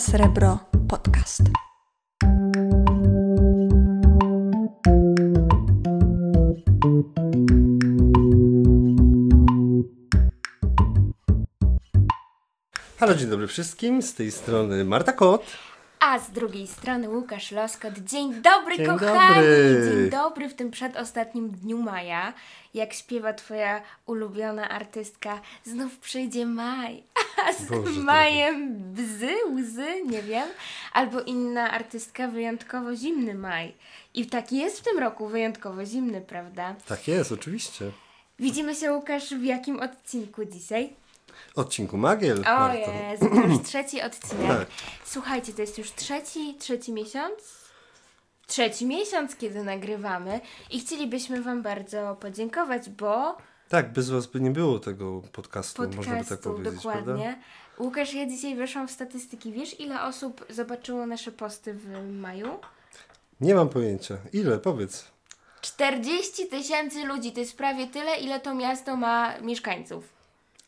Srebro Podcast. Halo, dzień dobry wszystkim. Z tej strony Marta Kot. A z drugiej strony Łukasz Loskot. Dzień dobry, Dzień kochani! dobry. Dzień dobry w tym przedostatnim dniu maja. Jak śpiewa twoja ulubiona artystka, znów przyjdzie maj. Z Boże, majem bzy, łzy, nie wiem. Albo inna artystka, wyjątkowo zimny maj. I tak jest w tym roku, wyjątkowo zimny, prawda? Tak jest, oczywiście. Widzimy się, Łukasz, w jakim odcinku dzisiaj? Odcinku Magiel. O Marto. Jezu, to już trzeci odcinek. Tak. Słuchajcie, to jest już trzeci, trzeci miesiąc? Trzeci miesiąc, kiedy nagrywamy i chcielibyśmy Wam bardzo podziękować, bo Tak, bez was by nie było tego podcastu, można by tak podcastu powiedzieć, dokładnie. prawda? Łukasz, ja dzisiaj weszłam w statystyki. Wiesz, ile osób zobaczyło nasze posty w maju? Nie mam pojęcia. Ile? Powiedz. 40 tysięcy ludzi, to jest prawie tyle, ile to miasto ma mieszkańców.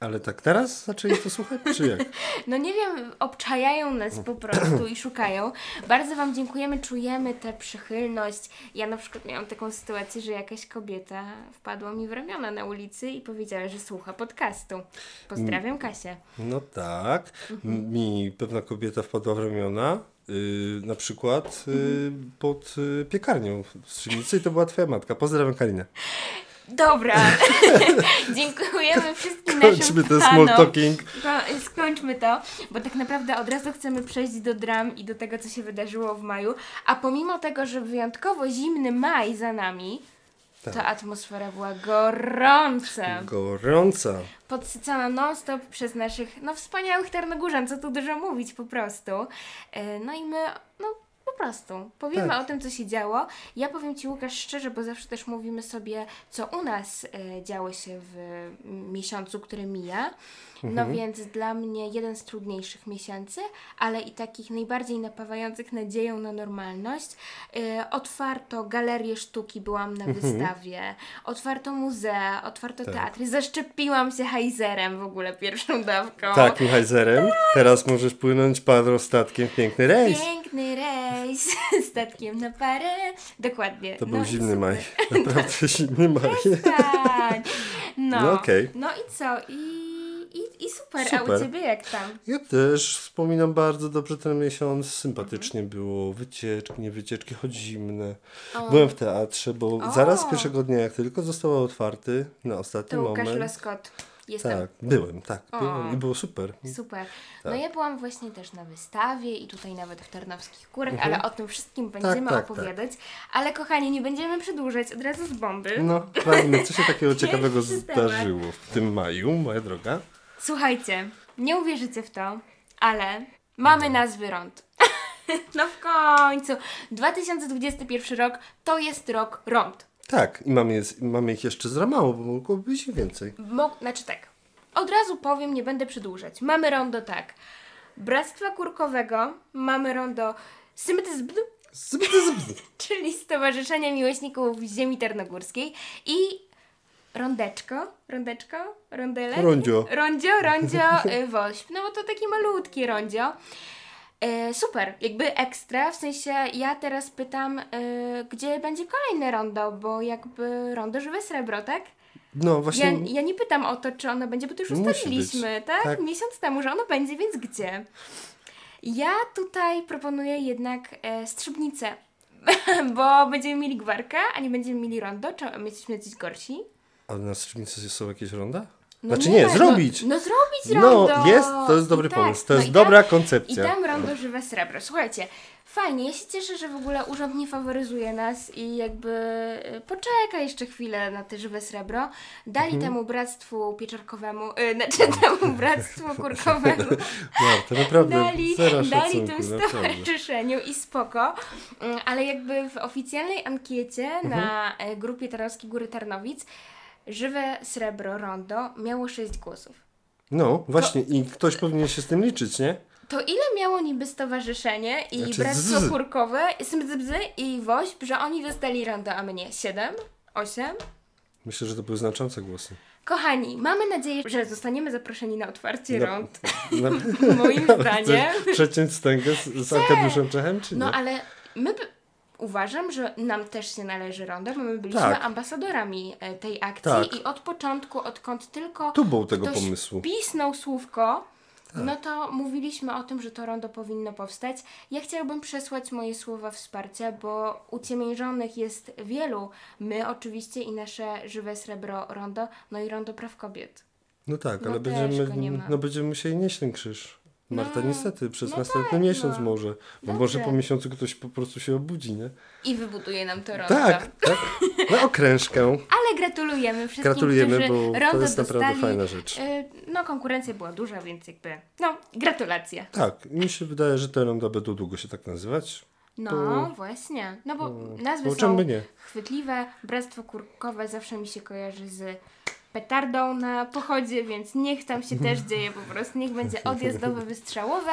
Ale tak teraz zaczęli to słuchać, czy jak? No nie wiem, obczajają nas po prostu i szukają. Bardzo Wam dziękujemy, czujemy tę przychylność. Ja na przykład miałam taką sytuację, że jakaś kobieta wpadła mi w ramiona na ulicy i powiedziała, że słucha podcastu. Pozdrawiam Kasię. No tak. Mhm. Mi pewna kobieta wpadła w ramiona, yy, na przykład yy, pod yy, piekarnią w Strzelnicy i to była twoja matka. Pozdrawiam Karinę. Dobra, dziękujemy wszystkim naszym Kończmy ten small talking. Ko- Skończmy to, bo tak naprawdę od razu chcemy przejść do dram i do tego, co się wydarzyło w maju. A pomimo tego, że wyjątkowo zimny maj za nami, Tak. to atmosfera była gorąca. Gorąca. Podsycana non-stop przez naszych, no wspaniałych Tarnogórzan, co tu dużo mówić po prostu. E, No i my, no po prostu, powiemy Tak. o tym, co się działo. Ja powiem Ci, Łukasz, szczerze, bo zawsze też mówimy sobie, co u nas e, działo się w m, miesiącu, który mija. No więc dla mnie jeden z trudniejszych miesięcy, ale i takich najbardziej napawających nadzieją na normalność. E, otwarto galerię sztuki, byłam na wystawie, otwarto muzea, otwarto Tak. teatry, zaszczepiłam się hajzerem w ogóle pierwszą dawką. Takim hajzerem. Teraz możesz płynąć padrostatkiem w piękny rejs. Piękny rejs statkiem na parę. Dokładnie. To No był i zimny super. maj. Naprawdę zimny maj. Tak. No, No okej. no i co? I, i, i super. A u Super. Ciebie jak tam? Ja też wspominam bardzo dobrze ten miesiąc. Sympatycznie było. Wycieczki, nie wycieczki, choć zimne. Byłem w teatrze, bo O. zaraz pierwszego dnia, jak tylko został otwarty, na ostatni To Łukasz moment. Leskot. Jestem. Tak, byłem, tak. O. Byłem i było super. Super. No Tak. ja byłam właśnie też na wystawie i tutaj nawet w Tarnowskich Górach, ale o tym wszystkim będziemy Mhm. tak, tak. opowiadać. Ale kochani, nie będziemy przedłużać od razu z bomby. No, fajnie. Co się takiego ciekawego zdarzyło w tym maju, moja droga? Słuchajcie, nie uwierzycie w to, ale mamy nazwy rond. no w końcu. 2021 rok to jest rok rond. Tak, i mamy, jest, mamy ich jeszcze za mało, bo mogłoby być ich więcej. Mo- znaczy tak, od razu powiem, nie będę przedłużać. Mamy rondo tak. Bractwa Kurkowego, mamy rondo zbyt. czyli Stowarzyszenia Miłośników Ziemi Tarnogórskiej i rondeczko, rondeczko, rondelek? Rondzio. Rondzio, rondzio, wośp. No bo to takie malutkie rondzio. E, super, jakby ekstra, w sensie ja teraz pytam, e, gdzie będzie kolejne rondo, bo jakby rondo żywe srebro, tak? No Ja, właśnie, ja nie pytam o to, czy ono będzie, bo to już Musi ustaliliśmy, tak? Tak. Miesiąc temu, że ono będzie, więc gdzie? Ja tutaj proponuję jednak e, strzybnicę, bo będziemy mieli gwarkę, a nie będziemy mieli rondo, czy my jesteśmy jacyś gorsi? ale na strzemicy są jakieś ronda? No znaczy nie, no, zrobić! No, zrobić No, rondo! jest, to jest dobry tak, pomysł, to no jest i dobra tam- koncepcja. I tam rondo żywe srebro. Słuchajcie, fajnie, ja się cieszę, że w ogóle urząd nie faworyzuje nas i jakby y, poczeka jeszcze chwilę na te żywe srebro. Dali Mhm. temu bractwu pieczarkowemu, y, znaczy temu bractwu kurkowemu, Marta, naprawdę, dali, dali tym stowarzyszeniu i spoko, Mm, ale jakby w oficjalnej ankiecie Mhm. na e, grupie Tarnowskiej Góry Tarnowic żywe srebro rondo miało 6 głosów. No, właśnie i ktoś powinien się z tym liczyć, nie? To ile miało niby stowarzyszenie i Znaczy bractwo zzz. kurkowe, i woźb, że oni dostali rondo, a mnie 7? 8? Myślę, że to były znaczące głosy. Kochani, mamy nadzieję, że zostaniemy zaproszeni na otwarcie Na- rąd. Na, Moim zdaniem. Przeciąć stęgę z, z Arkadiuszem Czechem, czy nie? No ale my uważam, że nam też się należy ronda, bo my byliśmy Tak. ambasadorami e, tej akcji Tak. i od początku, odkąd tylko Tubą tego ktoś pomysłu. Tak. pisnął słówko, no to mówiliśmy o tym, że to rondo powinno powstać. Ja chciałabym przesłać moje słowa wsparcia, bo uciemiężonych jest wielu. My oczywiście i nasze żywe srebro rondo, no i rondo praw kobiet. No tak, No ale będziemy, no będziemy musieli nieść ten krzyż. Marta No, niestety, przez no następny tak, miesiąc no. może. Bo Dobrze. może po miesiącu ktoś po prostu się obudzi, nie? I wybuduje nam to rondo. Tak, tak. Na okrężkę. Ale gratulujemy wszystkim, Gratulujemy, którzy bo to jest naprawdę dostali. fajna rzecz. Y, No konkurencja była duża, więc jakby, no gratulacje. Tak, mi się wydaje, że te ronda będą długo się tak nazywać. No właśnie, no bo nazwy Bo są nie? chwytliwe. Bractwo Kurkowe zawsze mi się kojarzy z petardą na pochodzie, więc niech tam się też dzieje po prostu, niech będzie odjazdowe, wystrzałowe.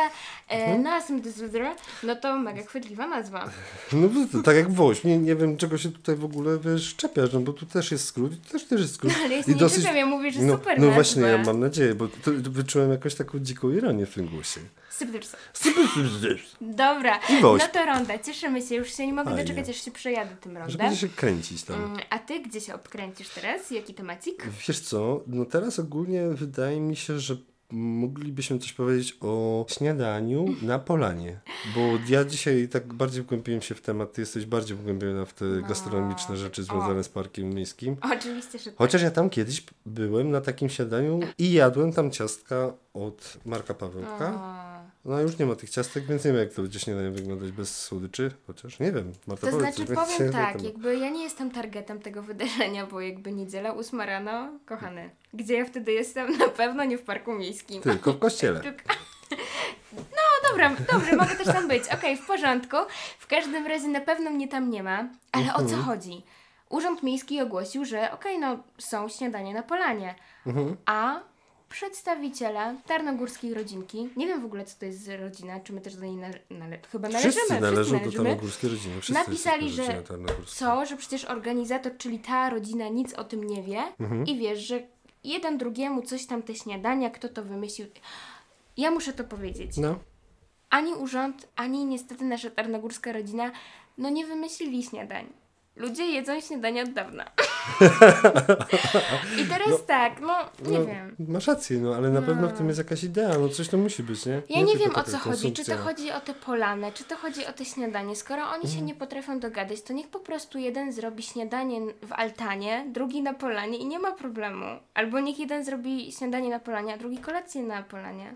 E, Mhm. na Symdysydra, no to mega chwytliwa nazwa. No tak jak woź. Nie, nie wiem, czego się tutaj w ogóle wiesz, czepiasz, no bo tu też jest skrót i tu też, też jest skrót. Ale ja się nie czepiam, ja mówię, że no, super No nazwa. właśnie, ja mam nadzieję, bo to, to wyczułem jakąś taką dziką ironię w tym głosie. Dobra, no to ronda, cieszymy się, już się nie mogę doczekać, aż się przejadę tym że rondem. będzie się kręcić tam. Mm, A ty gdzie się obkręcisz teraz? Jaki temacik? Wiesz co, no teraz ogólnie wydaje mi się, że moglibyśmy coś powiedzieć o śniadaniu na polanie. Bo ja dzisiaj tak bardziej wgłębiłem się w temat, ty jesteś bardziej wgłębiona w te No. gastronomiczne rzeczy związane z parkiem miejskim. Oczywiście, że tak. Chociaż ja tam kiedyś byłem na takim śniadaniu i jadłem tam ciastka od Marka Pawełka. O. No już nie ma tych ciastek, więc nie wiem jak to będzie śniadanie wyglądać bez słodyczy. Chociaż nie wiem. Marta To powiedz znaczy powiem tak, jakby ja nie jestem targetem tego wydarzenia, bo jakby niedziela, ósma rano, kochany, gdzie ja wtedy jestem? Na pewno nie w parku miejskim. Tylko w kościele. Tylko- No dobra, dobrze, mogę też tam być. Okej, w porządku. W każdym razie na pewno mnie tam nie ma. Ale o co Mhm. chodzi? Urząd Miejski ogłosił, że okej, no są śniadanie na polanie, Mhm. a przedstawiciele Tarnogórskiej Rodzinki, nie wiem w ogóle co to jest rodzina, czy my też do niej nale- nale- chyba należymy, Wszyscy należą do należymy. Tarnogórskiej rodziny. Wszyscy Napisali, że. Co, że przecież organizator, czyli ta rodzina nic o tym nie wie Mhm. i wiesz, że jeden drugiemu coś tam te śniadania, kto to wymyślił. Ja muszę to powiedzieć. No. Ani urząd, ani niestety nasza tarnogórska rodzina, no nie wymyślili śniadań. Ludzie jedzą śniadania od dawna. I teraz tak, no nie no, wiem. Masz rację, no ale na pewno w tym jest jakaś idea, no coś to musi być, nie? Ja nie, tylko wiem o co chodzi. Czy to chodzi o te polane, czy to chodzi o te śniadanie. Skoro oni Mhm. się nie potrafią dogadać, to niech po prostu jeden zrobi śniadanie w altanie, drugi na polanie i nie ma problemu. Albo niech jeden zrobi śniadanie na polanie, a drugi kolację na polanie.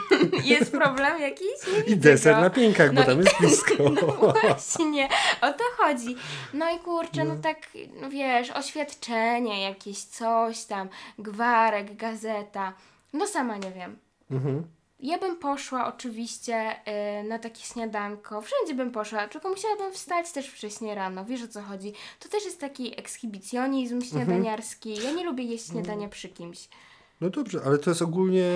jest problem jakiś? Nie I deser na pienkach, No bo tam jest blisko. No właśnie, o to chodzi. No i kurczę, no tak, no wiesz, oświadczenie jakieś, coś tam, gwarek, gazeta. No sama nie wiem. Mhm. Ja bym poszła oczywiście y, na takie śniadanko, wszędzie bym poszła, tylko musiałabym wstać też wcześniej rano, wiesz o co chodzi. To też jest taki ekshibicjonizm Mhm. śniadaniarski. Ja nie lubię jeść śniadania przy kimś. No dobrze, ale to jest ogólnie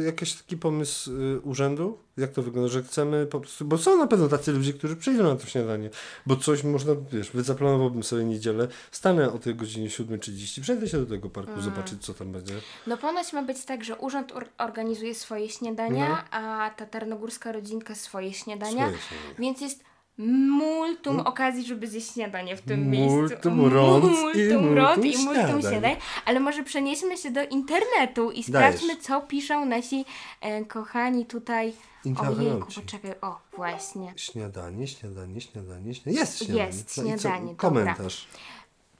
y, jakiś taki pomysł y, urzędu? Jak to wygląda, że chcemy po prostu, bo są na pewno tacy ludzie, którzy przyjdą na to śniadanie, bo coś można, wiesz, zaplanowałbym sobie niedzielę, stanę o tej godzinie 7.30, przejdę się do tego parku, Mm. zobaczyć co tam będzie. No ponoć ma być tak, że urząd or- organizuje swoje śniadania, No. a ta tarnogórska rodzinka swoje śniadania, Swoje śniadanie. więc jest multum okazji, żeby zjeść śniadanie w tym miejscu. Multum rąc i multum rąc multum i multum śniadań. Ale może przenieśmy się do internetu i sprawdźmy, co piszą nasi e, kochani tutaj. Ojejku, poczekaj, o, właśnie. Śniadanie, śniadanie, śniadanie, śniadanie. Jest śniadanie. Jest i śniadanie. Komentarz.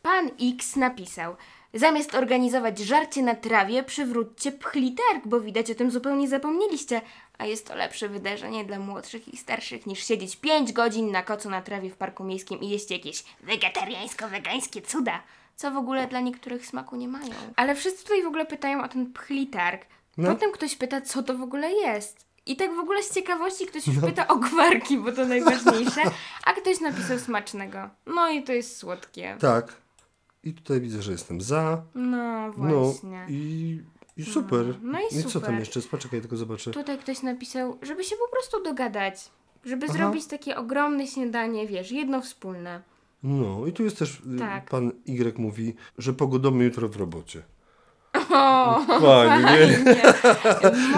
Pan X napisał. Zamiast organizować żarcie na trawie, przywróćcie pchlitarg, bo widać o tym zupełnie zapomnieliście. A jest to lepsze wydarzenie dla młodszych i starszych niż siedzieć 5 godzin na kocu na trawie w parku miejskim i jeść jakieś wegetariańsko-wegańskie cuda, co w ogóle dla niektórych smaku nie mają. Ale wszyscy tutaj w ogóle pytają o ten pchlitarg. No. Potem ktoś pyta, co to w ogóle jest. I tak w ogóle z ciekawości ktoś już pyta o gwarki, bo to najważniejsze, a ktoś napisał smacznego. No i to jest słodkie. Tak. I tutaj widzę, że jestem za. No No właśnie. i, i super. No i co super. tam jeszcze? Poczekaj, tylko zobaczę. Tutaj ktoś napisał, żeby się po prostu dogadać. Żeby Aha. zrobić takie ogromne śniadanie, wiesz, jedno wspólne. No i tu jest też y, Tak. pan Y mówi, że pogodomy jutro w robocie. O, Fajnie.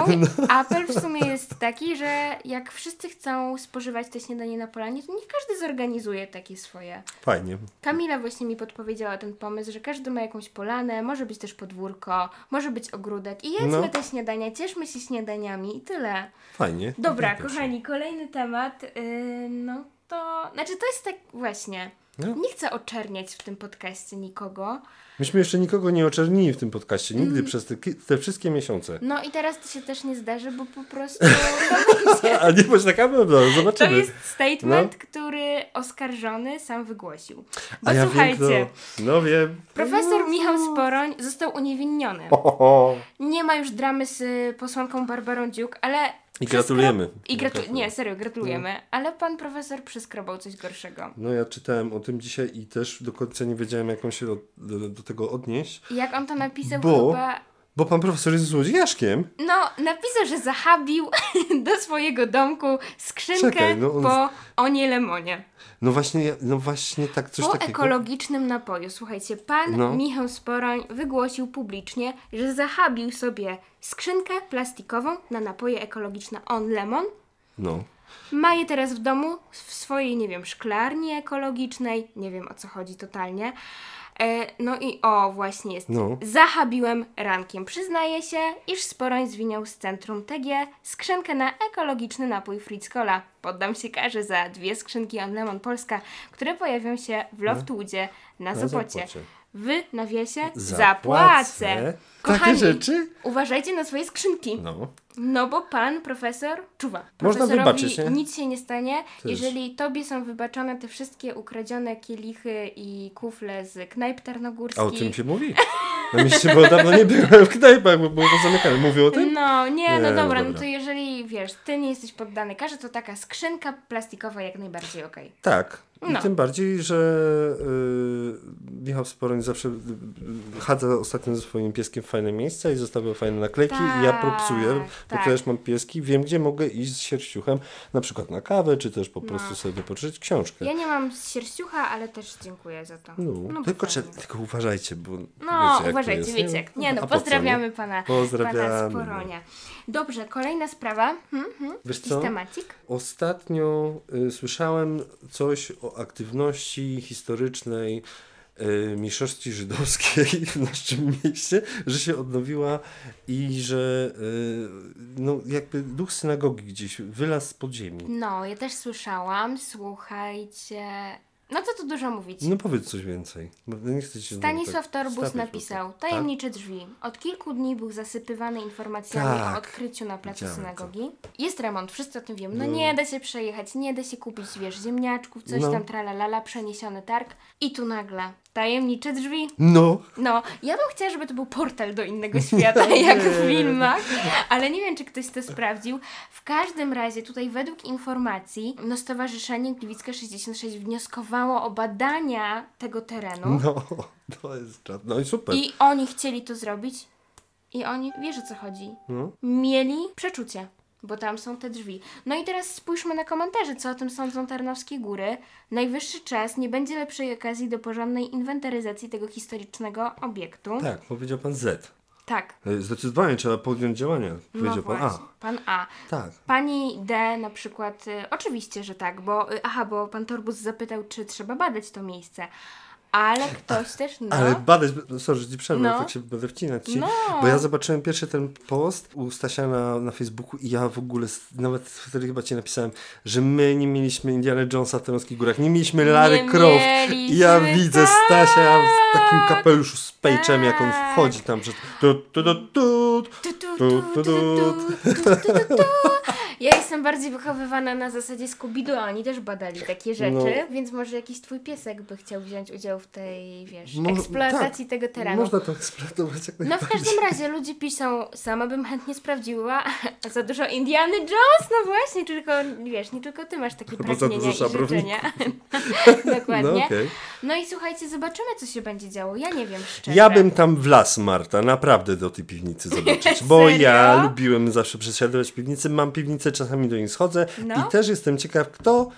Mój No. apel w sumie jest taki, że jak wszyscy chcą spożywać te śniadanie na polanie, to niech każdy zorganizuje takie swoje. Fajnie. Kamila właśnie mi podpowiedziała ten pomysł, że każdy ma jakąś polanę, może być też podwórko, może być ogródek i jedzmy No. te śniadania, cieszmy się śniadaniami i tyle. Fajnie. Dobra, Ja kochani, kolejny temat, yy, no to, znaczy to jest tak właśnie, No. nie chcę oczerniać w tym podcaście nikogo, Myśmy jeszcze nikogo nie oczernili w tym podcaście. Nigdy przez te, te wszystkie miesiące. no i teraz to się też nie zdarzy, bo po prostu to A nie bądź taka pewna, To zobaczymy. jest statement, który oskarżony sam wygłosił. Bo A ja słuchajcie, wiem kto. No wiem. profesor Michał Sporoń został uniewinniony. Ho, ho, ho. Nie ma już dramy z posłanką Barbarą Dziuk, ale... I gratulujemy. I gratu- nie, serio, gratulujemy. Ale pan profesor przyskrobał coś gorszego. No ja czytałem o tym dzisiaj i też do końca nie wiedziałem jak on się do, do, do tego odnieść. I jak on to napisał Bo- chyba... Bo pan profesor jest złodziejaszkiem. No, napisał, że zahabił do swojego domku skrzynkę Czekaj, no on- po Onie Lemonie. No właśnie, no właśnie tak coś Po takiego. ekologicznym napoju. Słuchajcie, pan No. Michał Sporoń wygłosił publicznie, że zahabił sobie skrzynkę plastikową na napoje ekologiczne On Lemon. No. Ma je teraz w domu, w swojej, nie wiem, szklarni ekologicznej. Nie wiem o co chodzi totalnie. E, no i o, właśnie jest. No. Zahabiłem rankiem. Przyznaję się, iż Sporoń zwiniał z centrum TG skrzynkę na ekologiczny napój Fritz Cola. Poddam się karze za dwie skrzynki On Lemon Polska, które pojawią się w Loftwoodzie na, No. Na Zapocie. Zapocie. W nawiasie Zapłacę. zapłacę. Takie Kochani, rzeczy? uważajcie na swoje skrzynki. No. No bo pan profesor czuwa. Można wybaczyć, nie? nic się nie stanie, Też. jeżeli tobie są wybaczone te wszystkie ukradzione kielichy i kufle z knajp tarnogórskich. A o tym się mówi? Na mieście, bo dawno nie byłem w knajpach, bo było pozamykane. Mówię o tym? No, nie, Nie, no no dobra, no dobra. to jeżeli, wiesz, ty nie jesteś poddany karze, to taka skrzynka plastikowa jak najbardziej okej. Tak. I No. tym bardziej, że y, Michał Sporoń zawsze y, y, chadza ostatnio ze swoim pieskiem w fajne miejsca i zostawiał fajne naklejki i ja Tak, propsuję, bo tak. też mam pieski, wiem gdzie mogę iść z sierściuchem, na przykład na kawę, czy też po prostu sobie wypożyczyć książkę. Ja nie mam sierściucha, ale też dziękuję za to. No, bo tylko, czy, tylko uważajcie, bo No, wiecie, uważajcie, jest, wiecie. Nie no, A po co, pozdrawiamy nie? pana, Pozdrawiamy, pana no. Sporonia. Dobrze, kolejna sprawa. Hmm, hmm. Wiesz co? Ostatnio y, słyszałem coś o aktywności historycznej y, mniejszości żydowskiej w naszym mieście, że się odnowiła i że y, no, jakby duch synagogi gdzieś wylazł z podziemi. No, ja też słyszałam. Słuchajcie. No co tu dużo mówić. No powiedz coś więcej. Nie chcę się Stanisław tak Torbus napisał to. Tajemnicze drzwi. Od kilku dni był zasypywany informacjami Tak. o odkryciu na placu Widziałem synagogi. Jest remont, wszyscy o tym wiemy. No, No. nie da się przejechać, nie da się kupić, wiesz, ziemniaczków, coś No. tam tralalala, przeniesiony targ. I tu nagle tajemnicze drzwi. No, No, ja bym chciała, żeby to był portal do innego świata, jak w filmach, ale nie wiem, czy ktoś to sprawdził. W każdym razie, tutaj według informacji, no Stowarzyszenie Gliwicka 66 wnioskowało o badania tego terenu no, to jest czad. No i super. i oni chcieli to zrobić i oni, wiesz o co chodzi, No. mieli przeczucie. Bo tam są te drzwi. No i teraz spójrzmy na komentarze, co o tym sądzą Tarnowskie Góry. Najwyższy czas, nie będzie lepszej okazji do porządnej inwentaryzacji tego historycznego obiektu. Tak, powiedział pan Z. Tak. E, Zdecydowanie trzeba podjąć działania, No powiedział pan właśnie. A. Pan A. Tak. Pani D na przykład, y, oczywiście, że tak, bo, y, aha, bo pan Torbus zapytał, czy trzeba badać to miejsce. Ale ktoś też, no. Ale badać, sorry, że ci przerwę, No. tak się będę wcinać ci, No. bo ja zobaczyłem pierwszy ten post u Stasia na, na Facebooku i ja w ogóle, nawet wtedy chyba ci napisałem, że my nie mieliśmy Indiana Jonesa w Tarnowskich Górach, nie mieliśmy Larry Nie Croft i ja mieliśmy, widzę tak, Stasia w takim kapeluszu z pejczem, jak on tak. wchodzi tam tu. Ja jestem bardziej wychowywana na zasadzie Scooby-Doo, a oni też badali takie rzeczy, No. więc może jakiś twój piesek by chciał wziąć udział w tej, wiesz, Mo- eksploatacji tak, tego terenu. Można to eksploatować jak No w najbardziej. każdym razie ludzie piszą, sama bym chętnie sprawdziła, a za dużo Indiany Jones? No właśnie, tylko, wiesz, nie tylko ty masz takie pragnienia i życzenia. Dokładnie. No okej. No i słuchajcie, zobaczymy co się będzie działo. Ja nie wiem szczerze. Ja bym tam wlazł, Marta, naprawdę do tej piwnicy zobaczyć, bo ja lubiłem zawsze przesiadywać piwnicy, mam piwnicę, czasami do niej schodzę No. i też jestem ciekaw, kto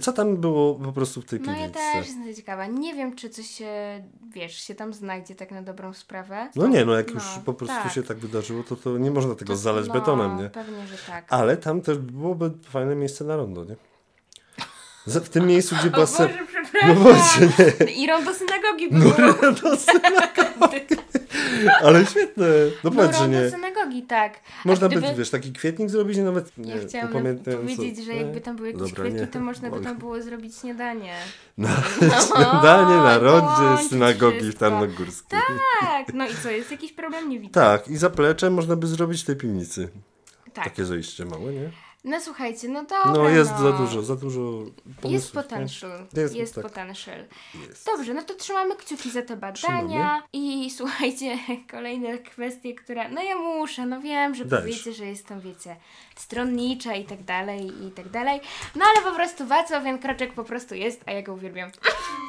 co tam było po prostu w tej No ja też jestem ciekawa. Nie wiem, czy coś się, wiesz, się tam znajdzie tak na dobrą sprawę. No nie, no jak No, już po prostu tak. się tak wydarzyło, to, to nie można tego To- zalać no, betonem, nie? pewnie, że tak. Ale tam też byłoby fajne miejsce na rondo, nie? Za- W tym miejscu, gdzie była se... No przepraszam. właśnie, nie. I rąd do synagogi było. No, ale świetne. No No powiedz, że nie. do synagogi, tak. A Można by, gdyby- wiesz, taki kwietnik zrobić i nawet nie, Ja chciałam powiedzieć, że jakby tam były jakieś Dobra, kwiatki, nie. to można by tam było zrobić śniadanie. Na śniadanie na rondzie synagogi w. Tarnogórskiej. Tak, no i co, jest jakiś problem? Nie widzę. Tak, i zaplecze można by zrobić w tej piwnicy. Tak. Takie zejście małe, nie? No słuchajcie, no dobra, No jest no. za dużo, za dużo pomysłów. Jest potential. Jest, Jest, tak. potential. Jest. Dobrze, no to trzymamy kciuki za te badania. I słuchajcie, kolejna kwestia, która. No ja muszę, no wiem, że Dajesz. powiecie, że jestem, wiecie, stronnicza i tak dalej, i tak dalej. No ale po prostu Wacław Jan Kroczek po prostu jest, a ja go uwielbiam.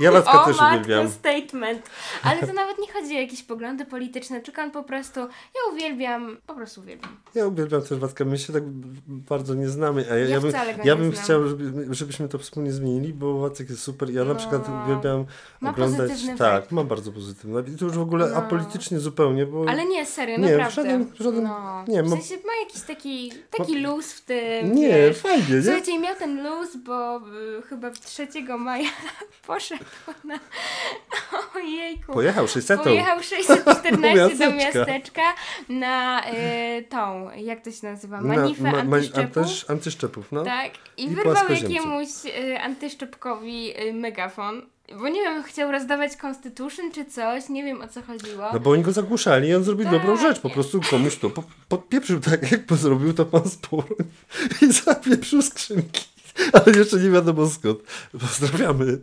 Ja Wacka o też matko, uwielbiam. statement. Ale to nawet nie chodzi o jakieś poglądy polityczne, tylko on po prostu, ja uwielbiam, po prostu uwielbiam. Ja uwielbiam też Wacka, my się tak bardzo nie znamy, a ja, Ja ja bym, ja bym chciał, żeby, żebyśmy to wspólnie zmienili, bo Wacek jest super. Ja na No. przykład uwielbiam Ma oglądać... Tak, ma bardzo pozytywny. I to już w ogóle No. apolitycznie zupełnie, bo... Ale nie, serio, Nie, naprawdę. żaden- żaden- no. nie, w ma- sensie ma jakiś taki, taki luz w tym, Nie, wiesz. fajnie, nie? Słuchajcie, miał ten luz, bo y, chyba 3 maja poszedł na... Ojejku. Pojechał 600 Pojechał 614 do Miasteczka. na y, tą, jak to się nazywa, Na- manifę ma- ma- antyszczepu. antysz- Antyszczepów, no. Tak, i, I wyrwał jakiemuś y, antyszczepkowi y, megafon. Bo nie wiem, chciał rozdawać Constitution czy coś, nie wiem o co chodziło. No bo oni go zagłuszali i on zrobił Tak. dobrą rzecz. Po prostu komuś to po, podpieprzył tak, jak zrobił to pan sporo i zapieprzył skrzynki. Ale jeszcze nie wiadomo skąd. Pozdrawiamy.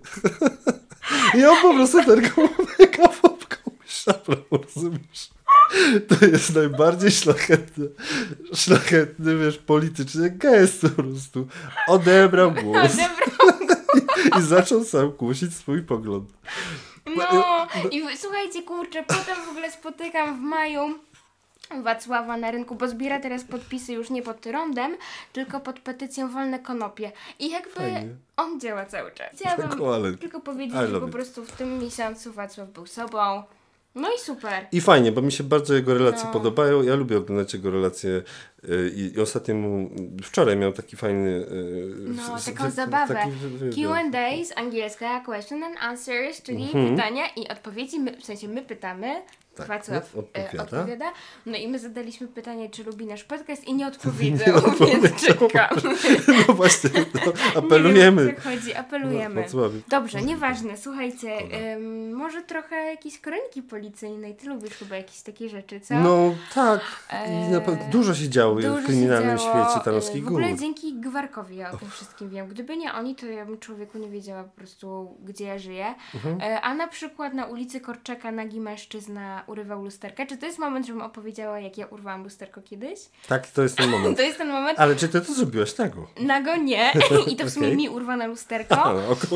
I on po prostu ten megafon komuś szabrał, rozumiesz? To jest najbardziej szlachetny, szlachetny, wiesz, polityczny gest po prostu. Odebrał głos Odebrał i zaczął sam głosić swój pogląd. No i w- słuchajcie, kurczę, potem w ogóle spotykam w maju Wacława na rynku, bo zbiera teraz podpisy już nie pod rondem, tylko pod petycją Wolne Konopie. I jakby Fajnie. on działa cały czas. Chciałabym tylko powiedzieć, I że po prostu w tym miesiącu Wacław był sobą. No i super. I fajnie, bo mi się bardzo jego relacje No. podobają. Ja lubię oglądać jego relacje y, i, i ostatnio mu, wczoraj miał taki fajny... y, No, s- taką s- zabawę. Q&A z angielska, question and answers, czyli Mhm. pytania i odpowiedzi, my, w sensie my pytamy, Tak, Wacław nie? Odpowiada. e, odpowiada. No i my zadaliśmy pytanie, czy lubi nasz podcast i nie odpowiedział, więc czekam. No właśnie, no, Nie wiem, apelujemy. o co chodzi, apelujemy. No. Dobrze, nieważne, słuchajcie, ym, może trochę jakiejś kroniki policyjnej, ty lubisz chyba jakieś takie rzeczy, co? No tak, pewno dużo się działo Dużo w kryminalnym działo, świecie Tarnowskich y, W Gór. ogóle dzięki Gwarkowi ja o tym wszystkim wiem. Gdyby nie oni, to ja bym człowieku nie wiedziała po prostu, gdzie ja żyję. Mhm. E, A na przykład na ulicy Korczaka nagi mężczyzna urywał lusterkę. Czy to jest moment, żebym opowiedziała, jak ja urwałam lusterko kiedyś? Tak, to jest ten moment. To jest ten moment. Ale czy ty to zrobiłaś tego? Nago nie. I to w sumie Okej. mi urwano lusterko. A,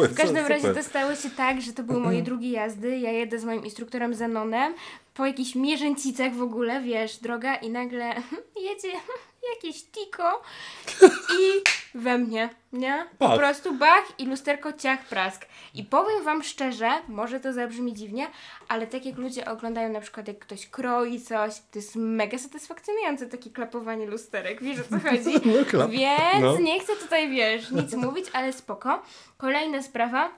W każdym razie super. to stało się tak, że to były moje drugie jazdy. Ja jedę z moim instruktorem Zenonem po jakichś mierzęcicach w ogóle, wiesz, droga i nagle jedzie jakieś tiko i we mnie, nie? Po Bach. prostu bach i lusterko ciach prask. I powiem wam szczerze, może to zabrzmi dziwnie, ale tak jak ludzie oglądają na przykład jak ktoś kroi coś, to jest mega satysfakcjonujące takie klapowanie lusterek, wiesz o co chodzi? No. Więc No. nie chcę tutaj, wiesz, nic mówić, ale spoko. Kolejna sprawa.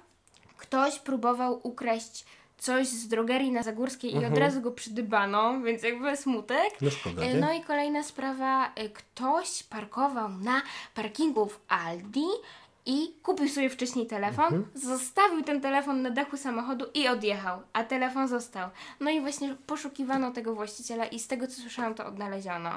Ktoś próbował ukraść coś z drogerii na Zagórskiej i od razu go przydybano, więc jakby smutek. No szkoda, E? No i kolejna sprawa. e, Ktoś parkował na parkingu w Aldi i kupił sobie wcześniej telefon, zostawił ten telefon na dachu samochodu i odjechał, a telefon został. No i właśnie poszukiwano tego właściciela i z tego co słyszałam to odnaleziono.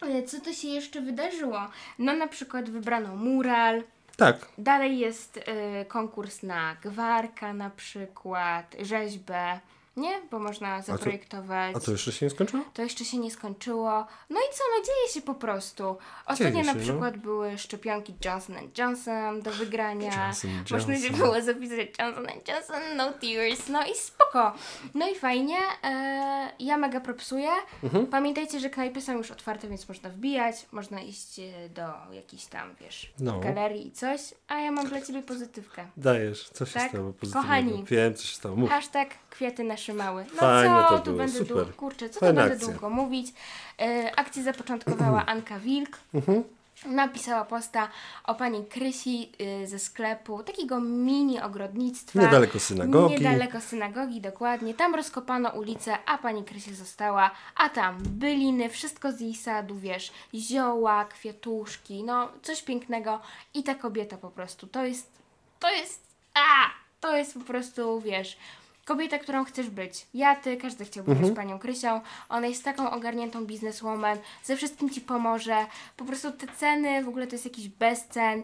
Ale co to się jeszcze wydarzyło? No na przykład wybrano mural, Tak, Dalej jest y, konkurs na gwarka na przykład, rzeźbę. Nie? Bo można zaprojektować. A to jeszcze się nie skończyło? To jeszcze się nie skończyło. No i co, no dzieje się po prostu. Ostatnio Dzieje na się, no. przykład były szczepionki Johnson Johnson do wygrania. Johnson Można się Johnson. było zapisać Johnson Johnson, no tears, no i spoko. No i fajnie, e, ja mega propsuję. Mhm. Pamiętajcie, że knajpy są już otwarte, więc można wbijać, można iść e, do jakiejś tam, wiesz, No. galerii i coś, a ja mam dla Ciebie pozytywkę. Dajesz, co się Tak? stało pozytywnego? Kochani. Wiem, co się stało. Mów. Hashtag kwiaty nasze małe. No Fajne co to tu było, będę super. długo, kurczę, co Fajna tu będę akcja. długo mówić. E, akcję zapoczątkowała Anka Wilk. Mhm. Napisała posta o pani Krysi y, ze sklepu, takiego mini ogrodnictwa. Niedaleko synagogi. Niedaleko synagogi, dokładnie. Tam rozkopano ulicę, a pani Krysia została, a tam byliny, wszystko z jej sadu, wiesz, zioła, kwiatuszki, no coś pięknego. I ta kobieta po prostu, to jest, to jest, a, to jest po prostu, wiesz, kobieta, którą chcesz być. Ja, ty, każdy chciałby być panią Krysią. Ona jest taką ogarniętą bizneswoman, ze wszystkim ci pomoże. Po prostu te ceny, w ogóle to jest jakiś bezcen.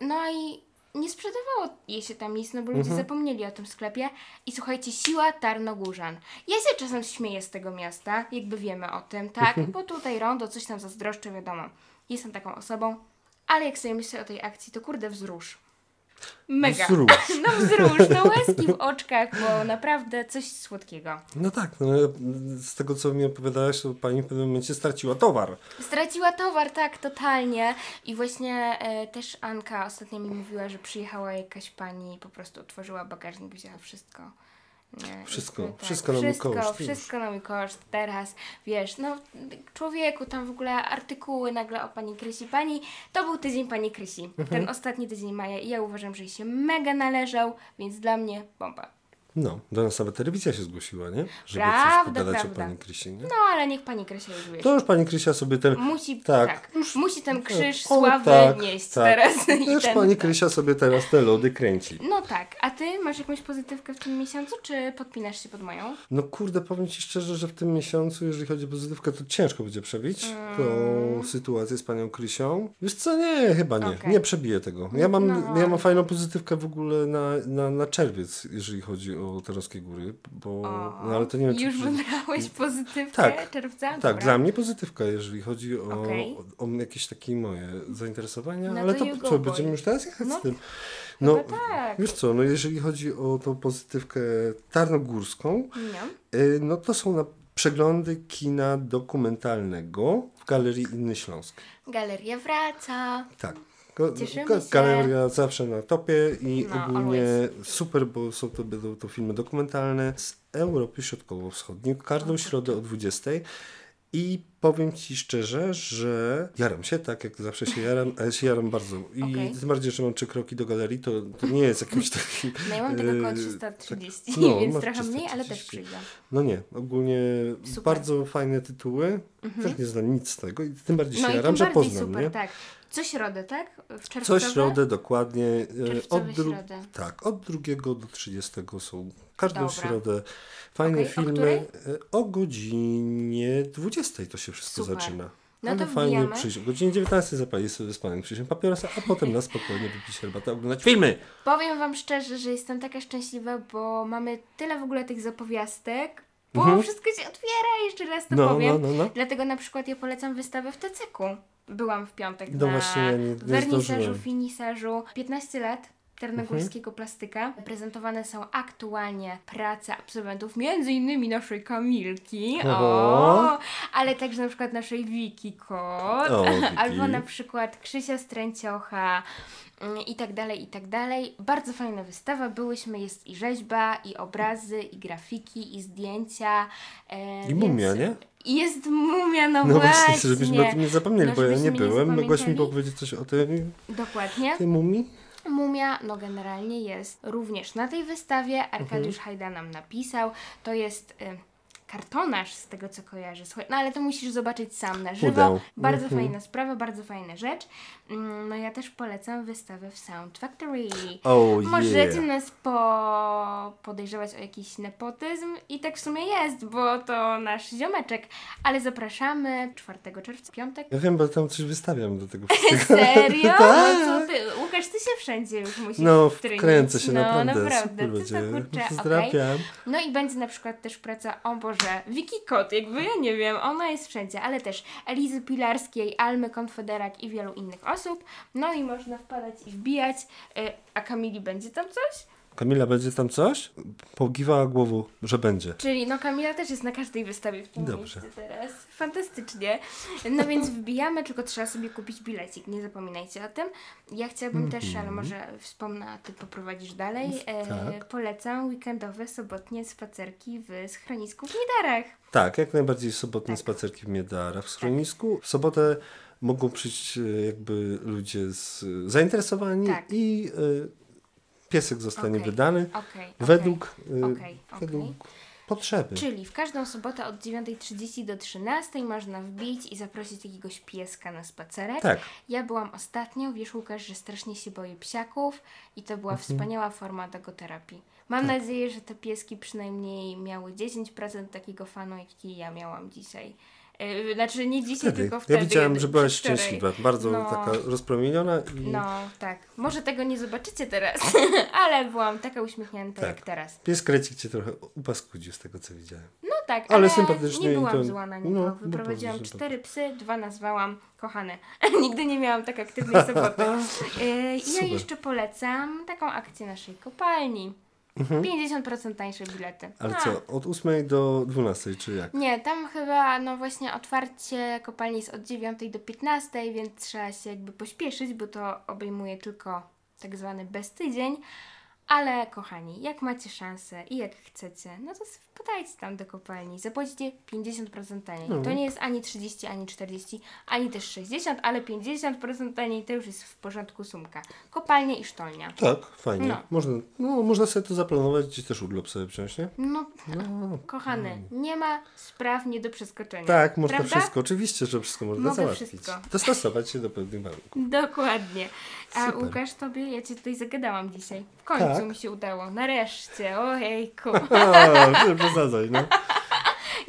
No i nie sprzedawało jej się tam nic, no bo ludzie zapomnieli o tym sklepie. I słuchajcie, siła Tarnogórzan. Ja się czasem śmieję z tego miasta, jakby wiemy o tym, tak? Bo tutaj rondo, coś tam zazdroszczę, wiadomo. Jestem taką osobą. Ale jak sobie myślę o tej akcji, to kurde wzrusz. Mega. Wzrusz. No wzrusz, no łezki w oczkach, bo naprawdę coś słodkiego. No tak, no, z tego co mi opowiadałaś, to pani w pewnym momencie straciła towar. Straciła towar, tak, totalnie. I właśnie e, też Anka ostatnio mi mówiła, że przyjechała jakaś pani i po prostu otworzyła bagażnik, wzięła wszystko. Nie, Wszystko, jakby wszystko na mój koszt, Wszystko na mój koszt. Teraz, wiesz, no człowieku, tam w ogóle artykuły nagle o pani Krysi. Pani, to był tydzień pani Krysi. Mhm. Ten ostatni tydzień maja i ja uważam, że jej się mega należał, więc dla mnie bomba. No, do nas nawet telewizja się zgłosiła, nie? Żeby Prawda, coś pogadać prawda. o pani Krysi, nie? No, ale niech pani Krysia już wie. To już pani Krysia sobie ten... Musi, tak, tak, musi ten krzyż O, sławy tak, nieść tak. teraz. i Też ten, pani. Krysia sobie teraz te lody kręci. No tak, a ty masz jakąś pozytywkę w tym miesiącu, czy podpinasz się pod moją? No kurde, powiem Ci szczerze, że w tym miesiącu, jeżeli chodzi o pozytywkę, to ciężko będzie przebić tą sytuację z panią Krysią. Wiesz co, nie, chyba nie. Mm. Okej. Nie przebiję tego. Ja mam, No. ja mam fajną pozytywkę w ogóle na, na, na czerwiec, jeżeli chodzi o Tarowskie Góry, bo no ale to nie wiem. Już czy- wybrałeś pozytywkę Tak. czerwca? Tak, Dobra. dla mnie pozytywka, jeżeli chodzi o, Okej. o, o jakieś takie moje zainteresowania, No ale to to co, będziemy już teraz jechać No, z tym. No, No, tak. wiesz co, no jeżeli chodzi o tą pozytywkę tarnogórską, No. y, no to są na przeglądy kina dokumentalnego w Galerii Inny Śląsk. Galeria wraca. Tak. Cieszymy się. Galeria zawsze na topie i No, ogólnie always. super, bo są to, będą to filmy dokumentalne z Europy Środkowo-Wschodniej, każdą środę o 20. I powiem Ci szczerze, że jaram się, tak jak zawsze się jaram, ale się jaram bardzo. I Okej. tym bardziej, że mam trzy kroki do galerii, to, to nie jest jakiś taki... No ja mam tego około e, 330, tak, no, więc trochę mniej, ale też 330. przyjdę. No nie, ogólnie Super. Mhm. bardzo fajne tytuły. Też nie znam nic z tego i tym bardziej No się i jaram, że poznam, super, nie? tak. Co środę, tak? W Co czerwcowe? środę dokładnie. e, Czerwcowe Od dru- środę. Tak, od 2 do 30 są każdą Dobra. środę fajne Okej, o filmy. której? E, O godzinie 20 to się wszystko Super. zaczyna. No to fajnie wbijamy. przyjść. O godzinie 19 zapalić sobie z panem Krzysiem papierosa, a potem na spokojnie wypić herbatę, oglądać filmy. Powiem Wam szczerze, że jestem taka szczęśliwa, bo mamy tyle w ogóle tych zapowiastek, bo wszystko się otwiera, jeszcze raz to Mhm. No, powiem. no, no, no. Dlatego na przykład ja polecam wystawę w TCK-u. Byłam w piątek No na właśnie, ja nie- nie wernisażu, zdążyłem. finisażu. 15 lat Tarnogórskiego Mhm. plastyka. Prezentowane są aktualnie prace absolwentów, między innymi naszej Kamilki, o, ale także na przykład naszej Wiki Kot, O, Wiki. albo na przykład Krzysia Stręciocha mm, i tak dalej, i tak dalej. Bardzo fajna wystawa. Byłyśmy, jest i rzeźba, i obrazy, i grafiki, i zdjęcia. E, I mumia, nie? I Jest mumia, no, No właśnie. właśnie, żebyśmy o tym nie zapomnieli, No, bo ja nie nie byłem. Mogłaś mi powiedzieć coś o tej, Dokładnie. tej mumii? Mumia, no generalnie jest również na tej wystawie. Arkadiusz Mhm. Hajda nam napisał. To jest y, kartonaż z tego co kojarzę. Słuchaj, no ale to musisz zobaczyć sam na żywo. Bardzo Mhm. fajna sprawa, bardzo fajna rzecz. Mm, No ja też polecam wystawę w Sound Factory. Oh Możecie yeah. nas po... podejrzewać o jakiś nepotyzm i tak w sumie jest, bo to nasz ziomeczek, ale zapraszamy 4 czerwca, piątek. Ja wiem, bo tam coś wystawiam do tego wszystkiego. Serio? Tak. No ty? Łukasz, ty się wszędzie już musisz No, wkręcę się no, naprawdę. naprawdę. Super Ty to kurczę, okej. Pozdrawiam. No i będzie na przykład też praca, o Boże, Wiki Kot, jakby ja nie wiem, ona jest wszędzie, ale też Elizy Pilarskiej, Almy Konfederak i wielu innych osób. No i można wpadać i wbijać. Y, A Kamili będzie tam coś? Kamila, będzie tam coś? Pogiwała głową, że będzie. Czyli no Kamila też jest na każdej wystawie w tym Dobrze. mieście teraz. Fantastycznie. No więc wbijamy, tylko trzeba sobie kupić bilecik, nie zapominajcie o tym. Ja chciałabym też, ale może wspomnę, a ty poprowadzisz dalej. E, Mhm. Tak. Polecam weekendowe, sobotnie spacerki w schronisku w Nidarach. Tak, jak najbardziej sobotnie Tak. spacerki w Miedarach w schronisku. W sobotę mogą przyjść e, jakby ludzie z, zainteresowani Tak. i e, piesek zostanie Okej. wydany okej. według, Okej, okej. według potrzeby. Czyli w każdą sobotę od 9.30 do 13.00 można wbić i zaprosić jakiegoś pieska na spacerek. Tak. Ja byłam ostatnio, wiesz Łukasz, że strasznie się boję psiaków i to Mhm. była wspaniała forma dogoterapii. Mam Tak. nadzieję, że te pieski przynajmniej miały 10% takiego fanu, jaki ja miałam dzisiaj. Yy, znaczy nie dzisiaj, Wtedy. tylko wtedy. Ja widziałem, że byłaś szczęśliwa. Bardzo No. taka rozpromieniona i No, tak. Może tego nie zobaczycie teraz, ale byłam taka uśmiechnięta Tak. jak teraz. pies krecik cię trochę upaskudził z tego, co widziałem. No tak, Ale ale, sympatycznie nie i byłam to- zła na niego. no, no Wyprowadziłam bardzo cztery psy, dwa nazwałam kochane. Nigdy nie miałam tak aktywnej soboty. Yy, ja Super. jeszcze polecam taką akcję naszej kopalni. 50% tańsze bilety. Mhm. Ale A. co, od 8 do 12, czy jak? Nie, tam chyba, no właśnie otwarcie kopalni jest od 9 do 15, więc trzeba się jakby pośpieszyć, bo to obejmuje tylko tak zwany beztydzień. Ale kochani, jak macie szansę i jak chcecie, no to wpadajcie tam do kopalni. Zapłacicie 50% taniej. No. To nie jest ani 30, ani 40, ani też 60, ale 50% taniej to już jest w porządku sumka. Kopalnie i sztolnia. Tak, fajnie. No. Można, no, można sobie to zaplanować, gdzieś też urlop sobie wziąć, nie? No, No. kochany, nie ma spraw nie do przeskoczenia. Tak, można Prawda? wszystko. Oczywiście, że wszystko można Mogę załatwić. wszystko. Dostosować się do pewnych warunków. Dokładnie. A Super. Łukasz, tobie, ja cię tutaj zagadałam dzisiaj. W końcu Tak. Mi się udało. Nareszcie. Ojejku. Nie przesadzaj, no.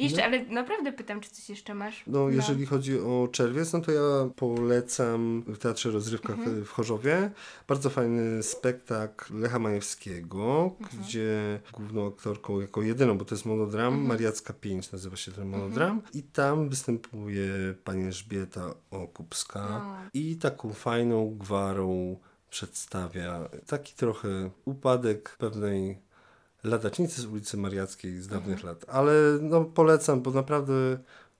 Jeszcze, ale naprawdę pytam, czy coś jeszcze masz? No, jeżeli chodzi o czerwiec, no to ja polecam w Teatrze Rozrywkach Mhm. w Chorzowie bardzo fajny spektakl Lecha Majewskiego, Mhm. gdzie główną aktorką jako jedyną, bo to jest monodram, Mhm. Mariacka 5 nazywa się ten monodram i tam występuje pani Elżbieta Okupska O. i taką fajną gwarą przedstawia taki trochę upadek pewnej ladacznicy z ulicy Mariackiej z dawnych Mhm. lat. Ale no polecam, bo naprawdę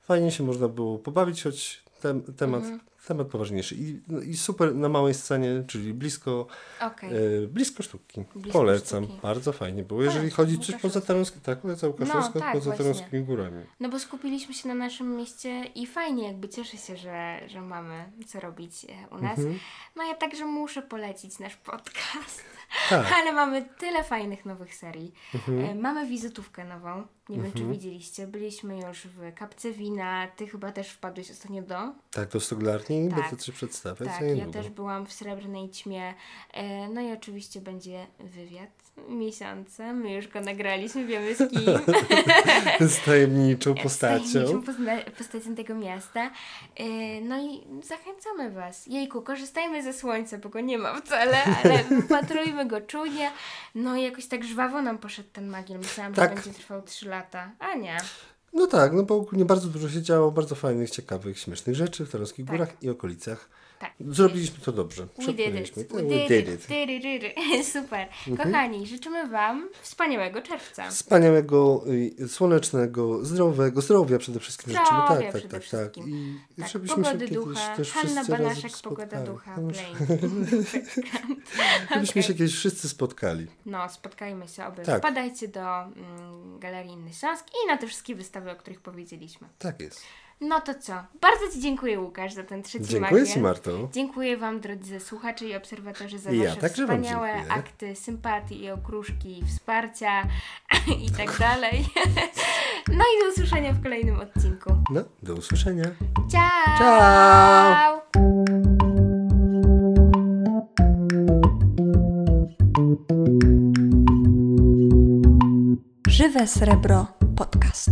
fajnie się można było pobawić, choć tem, temat, Mhm. Temat poważniejszy. I, no, I super na małej scenie, czyli blisko, Okej. e, blisko sztuki. Blisko polecam. sztuki. Bardzo fajnie było. Jeżeli chodzi coś poza Tarnowskim, tak, polecam Łukaszewska, No, tak, poza. Tarnowskimi górami. No bo skupiliśmy się na naszym mieście i fajnie, jakby cieszę się, że, że mamy co robić e, u nas. Mhm. No ja także muszę polecić nasz podcast. Tak. Ale mamy tyle fajnych nowych serii. Mhm. E, Mamy wizytówkę nową. Nie wiem, czy widzieliście. Byliśmy już w Kapce Wina. Ty chyba też wpadłeś ostatnio do. Tak, do Stoglarni Tak. będę coś przedstawiać Tak, ja niedługo. też byłam w Srebrnej Ćmie. E, No i oczywiście będzie wywiad miesiąca. My już go nagraliśmy, wiemy z kim. Z tajemniczą Z postacią. tajemniczą pozna- postacią tego miasta. E, No i zachęcamy Was. Jejku, korzystajmy ze słońca, bo go nie ma wcale, ale wypatrujmy go czujnie. No i jakoś tak żwawo nam poszedł ten magiel. Myślałam, Tak. że będzie trwał 3 lata. A nie. No tak, no bo ogólnie bardzo dużo się działo, bardzo fajnych, ciekawych, śmiesznych rzeczy w Tarnowskich Tak. Górach i okolicach. Tak. Zrobiliśmy to dobrze. We did it. We did it. Super. Kochani, życzymy Wam wspaniałego czerwca. Wspaniałego, słonecznego, zdrowego, zdrowia przede wszystkim życzymy. Zdrowia Tak, tak, tak, tak. I Tak, żebyśmy pogody się kiedyś ducha. też Hanna Banaszek, pogoda ducha. No. Żebyśmy się kiedyś wszyscy spotkali. No, spotkajmy się oby. Tak. Wpadajcie do mm, Galerii Inny Śląsk i na te wszystkie wystawy, o których powiedzieliśmy. Tak jest. No to co? Bardzo Ci dziękuję, Łukasz, za ten trzeci Dziękuję magiel. Ci, Marto. Dziękuję Wam, drodzy słuchacze i obserwatorzy, za I ja Wasze także wspaniałe akty sympatii i okruszki, wsparcia i tak dalej. No i do usłyszenia w kolejnym odcinku. No, do usłyszenia. Ciao! Ciao! Żywe Srebro Podcast.